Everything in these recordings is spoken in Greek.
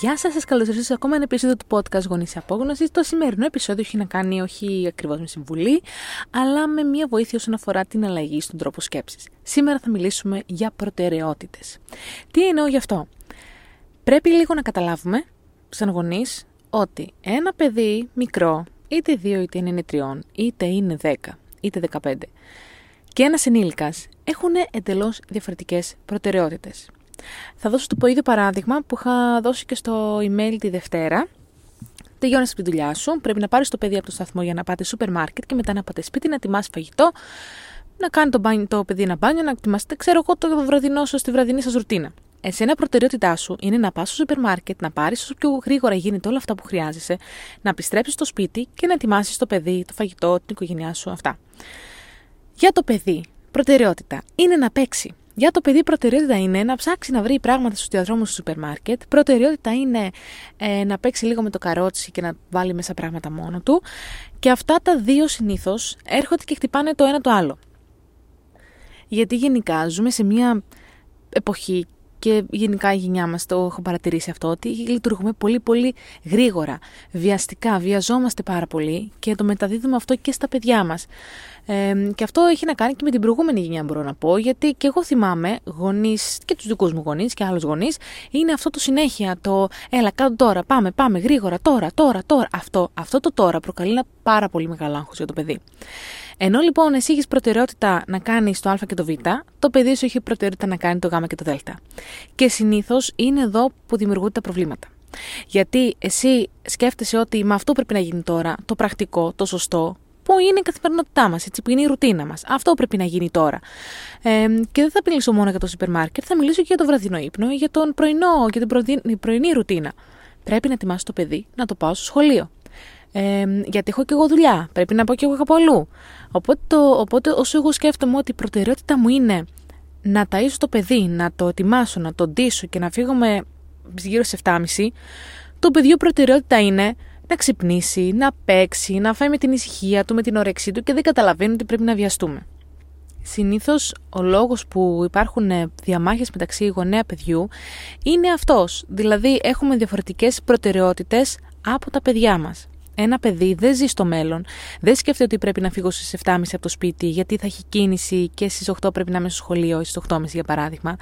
Γεια σας, σας καλωσορίζω σε ακόμα ένα επεισόδιο του podcast Γονείς Απόγνωσης. Το σημερινό επεισόδιο έχει να κάνει όχι ακριβώς με συμβουλή, αλλά με μια βοήθεια όσον αφορά την αλλαγή στον τρόπο σκέψης. Σήμερα θα μιλήσουμε για προτεραιότητες. Τι εννοώ γι' αυτό; Πρέπει λίγο να καταλάβουμε, σαν γονείς, ότι ένα παιδί μικρό, είτε δύο είτε είναι τριών, είτε είναι δέκα, είτε δεκαπέντε, και ένας ενήλικας έχουν εντελώς διαφορετικές προτεραιότητες. Θα δώσω το ίδιο παράδειγμα που είχα δώσει και στο email τη Δευτέρα. Τελειώνεις από τη δουλειά σου, πρέπει να πάρεις το παιδί από το σταθμό για να πάτε σούπερ μάρκετ και μετά να πάτε σπίτι, να ετοιμάσει φαγητό, να κάνει το, μπάνι, το παιδί ένα μπάνιο, να ετοιμάσετε, ξέρω εγώ, το βραδινό σου, στη βραδινή σας ρουτίνα. Εσένα προτεραιότητά σου είναι να πας στο σούπερ μάρκετ, να πάρεις όσο πιο γρήγορα γίνεται όλα αυτά που χρειάζεσαι, να επιστρέψεις στο σπίτι και να ετοιμάσεις το παιδί, το φαγητό, την οικογένειά σου, αυτά. Για το παιδί, προτεραιότητα είναι να παίξει. Για το παιδί προτεραιότητα είναι να ψάξει να βρει πράγματα στους διαδρόμους του σούπερ μάρκετ. Προτεραιότητα είναι ε, να παίξει λίγο με το καρότσι και να βάλει μέσα πράγματα μόνο του. Και αυτά τα δύο συνήθως έρχονται και χτυπάνε το ένα το άλλο. Γιατί γενικά ζούμε σε μια εποχή και γενικά η γενιά μας το έχω παρατηρήσει αυτό, ότι λειτουργούμε πολύ πολύ γρήγορα, βιαστικά, βιαζόμαστε πάρα πολύ και το μεταδίδουμε αυτό και στα παιδιά μας. Ε, και αυτό έχει να κάνει και με την προηγούμενη γενιά, μπορώ να πω, γιατί και εγώ θυμάμαι γονείς και τους δικούς μου γονείς και άλλους γονείς, είναι αυτό το συνέχεια, το έλα, κάτω τώρα, πάμε, πάμε, γρήγορα, τώρα, τώρα, τώρα. Αυτό, αυτό το τώρα προκαλεί ένα πάρα πολύ μεγάλο άγχος για το παιδί. Ενώ λοιπόν εσύ έχεις προτεραιότητα να κάνεις το Α και το Β, το παιδί σου έχει προτεραιότητα να κάνει το Γ και το Δ. Και συνήθως είναι εδώ που δημιουργούνται τα προβλήματα. Γιατί εσύ σκέφτεσαι ότι με αυτό πρέπει να γίνει τώρα, το πρακτικό, το σωστό, που είναι η καθημερινότητά μας, που είναι η ρουτίνα μας. Αυτό πρέπει να γίνει τώρα. Ε, και δεν θα μιλήσω μόνο για το σούπερ μάρκετ, θα μιλήσω και για το βραδινό ύπνο, για τον πρωινό, για την πρωινή ρουτίνα. Πρέπει να ετοιμάσει το παιδί να το πάω στο σχολείο. Ε, γιατί έχω και εγώ δουλειά. Πρέπει να πάω και εγώ από αλλού. Οπότε, το, οπότε όσο εγώ σκέφτομαι ότι η προτεραιότητα μου είναι να ταΐσω το παιδί, να το ετοιμάσω, να το ντύσω και να φύγω με γύρω σε 7.30, το παιδί προτεραιότητα είναι να ξυπνήσει, να παίξει, να φάει με την ησυχία του, με την όρεξή του και δεν καταλαβαίνει ότι πρέπει να βιαστούμε. Συνήθως ο λόγος που υπάρχουν διαμάχες μεταξύ γονέα παιδιού είναι αυτός. Δηλαδή έχουμε διαφορετικές προτεραιότητες από τα παιδιά μας. Ένα παιδί δεν ζει στο μέλλον. Δεν σκέφτεται ότι πρέπει να φύγω στις 7.30 από το σπίτι, γιατί θα έχει κίνηση και στις 8 πρέπει να είμαι στο σχολείο, ή στις 8.30 για παράδειγμα.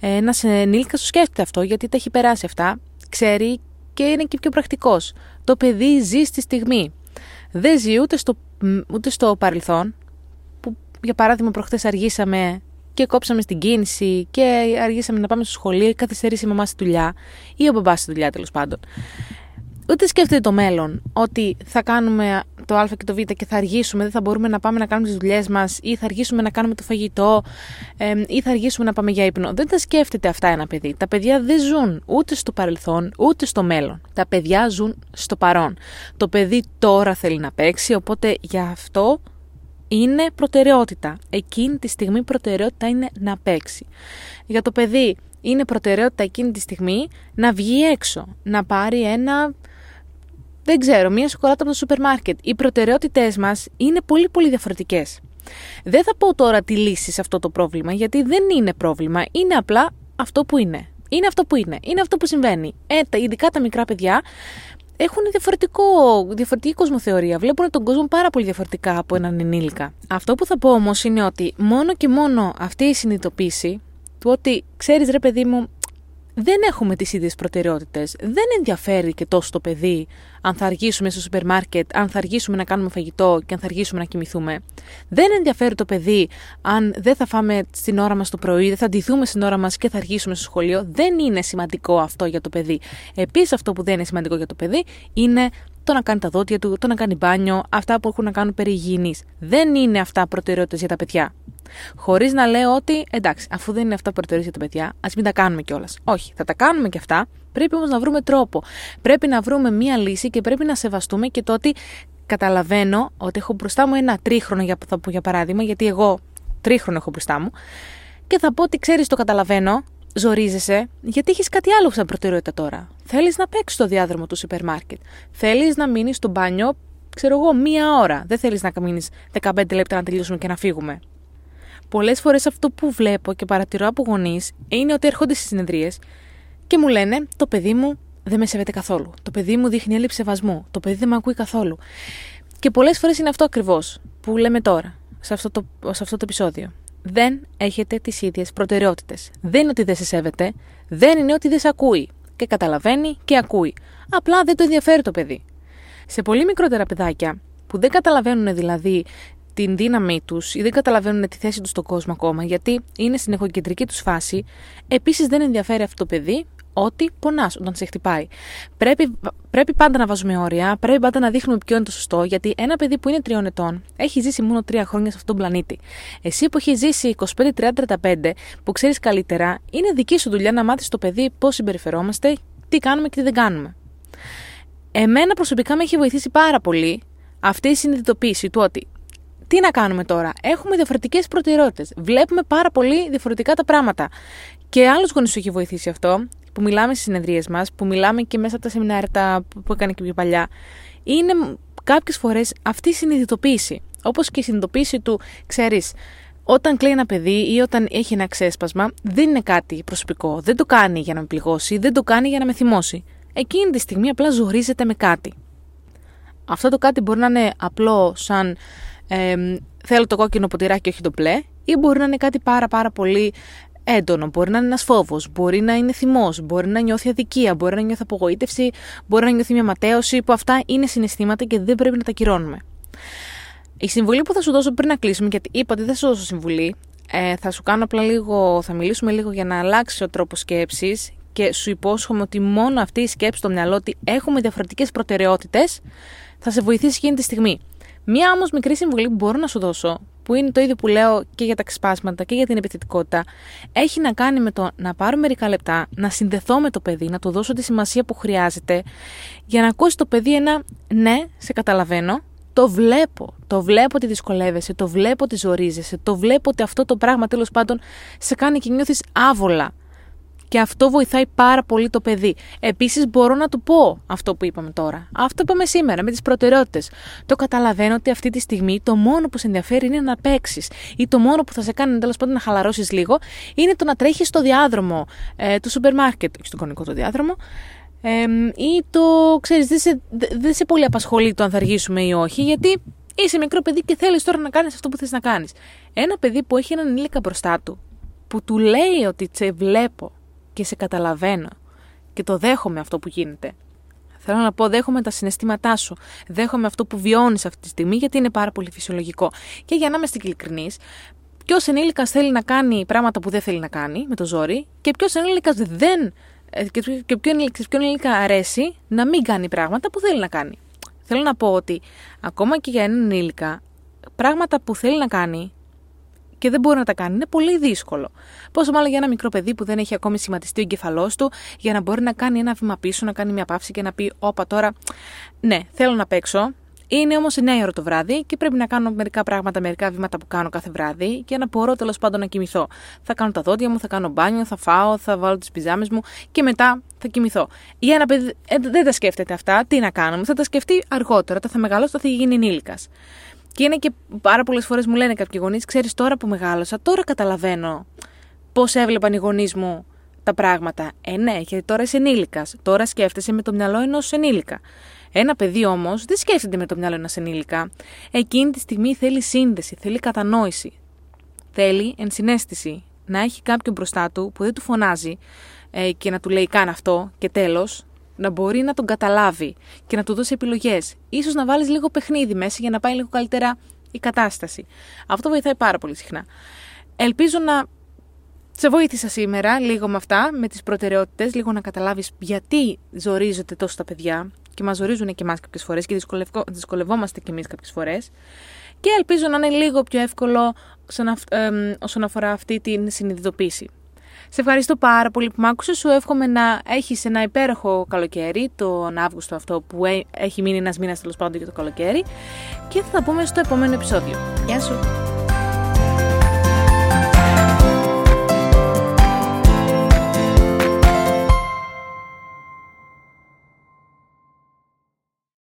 Ένας ενήλικα το σκέφτεται αυτό, γιατί τα έχει περάσει αυτά. Ξέρει και είναι και πιο πρακτικός. Το παιδί ζει στη στιγμή. Δεν ζει ούτε στο, ούτε στο παρελθόν, που για παράδειγμα προχθές αργήσαμε και κόψαμε στην κίνηση και αργήσαμε να πάμε στο σχολείο ή καθυστερήσει η μαμά στη δουλειά ή ο μπαμπάς στη δουλειά τέλος πάντων ούτε σκέφτεται το μέλλον ότι θα κάνουμε το Α και το Β και θα αργήσουμε, δεν θα μπορούμε να πάμε να κάνουμε τις δουλειές μας ή θα αργήσουμε να κάνουμε το φαγητό ε, ή θα αργήσουμε να πάμε για ύπνο. Δεν τα σκέφτεται αυτά ένα παιδί. Τα παιδιά δεν ζουν ούτε στο παρελθόν ούτε στο μέλλον. Τα παιδιά ζουν στο παρόν. Το παιδί τώρα θέλει να παίξει, οπότε γι' αυτό είναι προτεραιότητα. Εκείνη τη στιγμή προτεραιότητα είναι να παίξει. Για το παιδί είναι προτεραιότητα εκείνη τη στιγμή να βγει έξω, να πάρει ένα δεν ξέρω, μία σοκολάτα από το σούπερ μάρκετ. Οι προτεραιότητές μας είναι πολύ πολύ διαφορετικές. Δεν θα πω τώρα τη λύση σε αυτό το πρόβλημα, γιατί δεν είναι πρόβλημα. Είναι απλά αυτό που είναι. Είναι αυτό που είναι. Είναι αυτό που συμβαίνει. Ε, τα, ειδικά τα μικρά παιδιά έχουν διαφορετικό, διαφορετική κοσμοθεωρία. Βλέπουν τον κόσμο πάρα πολύ διαφορετικά από έναν ενήλικα. Αυτό που θα πω όμως είναι ότι μόνο και μόνο αυτή η συνειδητοποίηση του ότι ξέρεις ρε παιδί μου, δεν έχουμε τις ίδιες προτεραιότητες. Δεν ενδιαφέρει και τόσο το παιδί αν θα αργήσουμε στο σούπερ μάρκετ, αν θα αργήσουμε να κάνουμε φαγητό και αν θα αργήσουμε να κοιμηθούμε. Δεν ενδιαφέρει το παιδί αν δεν θα φάμε στην ώρα μας το πρωί, δεν θα ντυθούμε στην ώρα μας και θα αργήσουμε στο σχολείο. Δεν είναι σημαντικό αυτό για το παιδί. Επίσης αυτό που δεν είναι σημαντικό για το παιδί είναι το να κάνει τα δόντια του, το να κάνει μπάνιο, αυτά που έχουν να κάνουν περί υγιεινής. Δεν είναι αυτά προτεραιότητες για τα παιδιά. Χωρίς να λέω ότι εντάξει, αφού δεν είναι αυτά που προτεραιότητα για τα παιδιά, ας μην τα κάνουμε κιόλας. Όχι, θα τα κάνουμε κι αυτά. Πρέπει όμως να βρούμε τρόπο. Πρέπει να βρούμε μία λύση και πρέπει να σεβαστούμε και το ότι καταλαβαίνω ότι έχω μπροστά μου ένα τρίχρονο, για, θα πω για παράδειγμα, γιατί εγώ τρίχρονο έχω μπροστά μου, και θα πω ότι ξέρεις, το καταλαβαίνω, ζορίζεσαι, γιατί έχεις κάτι άλλο σαν προτεραιότητα τώρα. Θέλεις να παίξεις το διάδρομο του σούπερ μάρκετ. Θέλεις να μείνεις στο μπάνιο, ξέρω εγώ, μία ώρα. Δεν θέλεις να μείνεις 15 λεπτά να τελειώσουμε και να φύγουμε. Πολλές φορές αυτό που βλέπω και παρατηρώ από γονείς είναι ότι έρχονται στις συνεδρίες και μου λένε: Το παιδί μου δεν με σέβεται καθόλου. Το παιδί μου δείχνει έλλειψη σεβασμού. Το παιδί δεν με ακούει καθόλου. Και πολλές φορές είναι αυτό ακριβώς που λέμε τώρα, σε αυτό, το, σε αυτό το επεισόδιο. Δεν έχετε τις ίδιες προτεραιότητες. Δεν είναι ότι δεν σε σέβεται, δεν είναι ότι δεν σε ακούει. Και καταλαβαίνει και ακούει. Απλά δεν το ενδιαφέρει το παιδί. Σε πολύ μικρότερα παιδάκια, που δεν καταλαβαίνουν δηλαδή την δύναμή τους ή δεν καταλαβαίνουν τη θέση τους στον κόσμο ακόμα, γιατί είναι στην εγωκεντρική τους φάση, επίσης δεν ενδιαφέρει αυτό το παιδί ότι πονάς όταν σε χτυπάει. Πρέπει, πρέπει πάντα να βάζουμε όρια, πρέπει πάντα να δείχνουμε ποιο είναι το σωστό, γιατί ένα παιδί που είναι τριών ετών έχει ζήσει μόνο τρία χρόνια σε αυτόν τον πλανήτη. Εσύ που έχεις ζήσει 25, 30, 35, που ξέρεις καλύτερα, είναι δική σου δουλειά να μάθεις το παιδί πώς συμπεριφερόμαστε, τι κάνουμε και τι δεν κάνουμε. Εμένα προσωπικά με έχει βοηθήσει πάρα πολύ αυτή η συνειδητοποίηση του ότι τι να κάνουμε τώρα; Έχουμε διαφορετικές προτεραιότητες. Βλέπουμε πάρα πολύ διαφορετικά τα πράγματα. Και άλλος γονείς σου έχει βοηθήσει αυτό, που μιλάμε στις συνεδρίες μας, που μιλάμε και μέσα από τα σεμινάρια που έκανε και πιο παλιά. Είναι κάποιες φορές αυτή η συνειδητοποίηση. Όπως και η συνειδητοποίηση του, ξέρεις, όταν κλαίει ένα παιδί ή όταν έχει ένα ξέσπασμα, δεν είναι κάτι προσωπικό. Δεν το κάνει για να με πληγώσει, δεν το κάνει για να με θυμώσει. Εκείνη τη στιγμή απλά ζορίζεται με κάτι. Αυτό το κάτι μπορεί να είναι απλό σαν ε, θέλω το κόκκινο ποτηράκι όχι το μπλε ή μπορεί να είναι κάτι πάρα πάρα πολύ έντονο. Μπορεί να είναι ένας φόβος, μπορεί να είναι θυμός, μπορεί να νιώθει αδικία, μπορεί να νιώθει απογοήτευση, μπορεί να νιώθει μια ματέωση, που αυτά είναι συναισθήματα και δεν πρέπει να τα κυρώνουμε. Η συμβουλή που θα σου δώσω πριν να κλείσουμε, γιατί είπα ότι δεν θα σου δώσω συμβουλή, ε, θα σου κάνω απλά λίγο, θα μιλήσουμε λίγο για να αλλάξει ο τρόπος σκέψης και σου υπόσχομαι ότι μόνο αυτή η σκέψη στο μυαλό ότι έχουμε διαφορετικές προτεραιότητες θα σε βοηθήσει εκείνη τη στιγμή. Μία όμως μικρή συμβουλή που μπορώ να σου δώσω, που είναι το ίδιο που λέω και για τα ξεσπάσματα και για την επιθετικότητα, έχει να κάνει με το να πάρω μερικά λεπτά, να συνδεθώ με το παιδί, να του δώσω τη σημασία που χρειάζεται, για να ακούσει το παιδί ένα ναι, σε καταλαβαίνω, το βλέπω. Το βλέπω ότι δυσκολεύεσαι, το βλέπω ότι ζορίζεσαι, το βλέπω ότι αυτό το πράγμα τέλος πάντων σε κάνει και νιώθεις άβολα και αυτό βοηθάει πάρα πολύ το παιδί. Επίσης, μπορώ να του πω αυτό που είπαμε τώρα. Αυτό που είπαμε σήμερα με τις προτεραιότητες. Το καταλαβαίνω ότι αυτή τη στιγμή το μόνο που σε ενδιαφέρει είναι να παίξεις. Ή το μόνο που θα σε κάνει τέλος πάντων να χαλαρώσεις λίγο είναι το να τρέχεις στο διάδρομο ε, του σούπερ μάρκετ, όχι στον κονικό το διάδρομο. Ε, ή το ξέρεις, δεν σε, δεν σε πολύ απασχολεί το αν θα αργήσουμε ή όχι, γιατί είσαι μικρό παιδί και θέλεις τώρα να κάνεις αυτό που θες να κάνεις. Ένα παιδί που έχει έναν ενήλικα μπροστά του, που του λέει ότι σε βλέπω, και σε καταλαβαίνω και το δέχομαι αυτό που γίνεται. Θέλω να πω, δέχομαι τα συναισθήματά σου. Δέχομαι αυτό που βιώνεις αυτή τη στιγμή, γιατί είναι πάρα πολύ φυσιολογικό. Και για να είμαστε ειλικρινεί, ποιος ενήλικας θέλει να κάνει πράγματα που δεν θέλει να κάνει με το ζόρι, και ποιος ενήλικας δεν. Ε, και ποιο ενήλικα αρέσει να μην κάνει πράγματα που θέλει να κάνει. Θέλω να πω ότι ακόμα και για έναν ενήλικα, πράγματα που θέλει να κάνει και δεν μπορεί να τα κάνει. Είναι πολύ δύσκολο. Πόσο μάλλον για ένα μικρό παιδί που δεν έχει ακόμη σχηματιστεί ο εγκεφαλός του, για να μπορεί να κάνει ένα βήμα πίσω, να κάνει μια παύση και να πει: Όπα τώρα, ναι, θέλω να παίξω. Είναι όμως 9 ώρα το βράδυ και πρέπει να κάνω μερικά πράγματα, μερικά βήματα που κάνω κάθε βράδυ και να μπορώ τέλος πάντων να κοιμηθώ. Θα κάνω τα δόντια μου, θα κάνω μπάνιο, θα φάω, θα βάλω τις πιζάμες μου και μετά θα κοιμηθώ. Για ένα παιδί ε, δεν τα σκέφτεται αυτά, τι να κάνουμε, θα τα σκεφτεί αργότερα, θα μεγαλώσει, θα γίνει ενήλικας. Και είναι και πάρα πολλές φορές μου λένε κάποιοι γονείς, ξέρεις τώρα που μεγάλωσα, τώρα καταλαβαίνω πώς έβλεπαν οι γονείς μου τα πράγματα. Ε, ναι, γιατί τώρα είσαι ενήλικας. Τώρα σκέφτεσαι με το μυαλό ενός ενήλικα. Ένα παιδί όμως δεν σκέφτεται με το μυαλό ενό ενήλικα. Εκείνη τη στιγμή θέλει σύνδεση, θέλει κατανόηση. Θέλει ενσυναίσθηση. Να έχει κάποιον μπροστά του που δεν του φωνάζει ε, και να του λέει κάνε αυτό και τέλος, να μπορεί να τον καταλάβει και να του δώσει επιλογές. σω να βάλεις λίγο παιχνίδι μέσα για να πάει λίγο καλύτερα η κατάσταση. Αυτό βοηθάει πάρα πολύ συχνά. Ελπίζω να σε βοήθησα σήμερα λίγο με αυτά, με τις προτεραιότητες, λίγο να καταλάβεις γιατί ζορίζονται τόσο τα παιδιά και μας ζορίζουν και εμάς κάποιες φορές και δυσκολευόμαστε και εμείς κάποιες φορές. Και ελπίζω να είναι λίγο πιο εύκολο όσον αφορά αυτή την συνειδητοποίηση. Σε ευχαριστώ πάρα πολύ που μ' άκουσες. Σου εύχομαι να έχεις ένα υπέροχο καλοκαίρι, τον Αύγουστο αυτό που έχει μείνει ένας μήνας τέλος πάντων για το καλοκαίρι. Και θα τα πούμε στο επόμενο επεισόδιο. Γεια σου!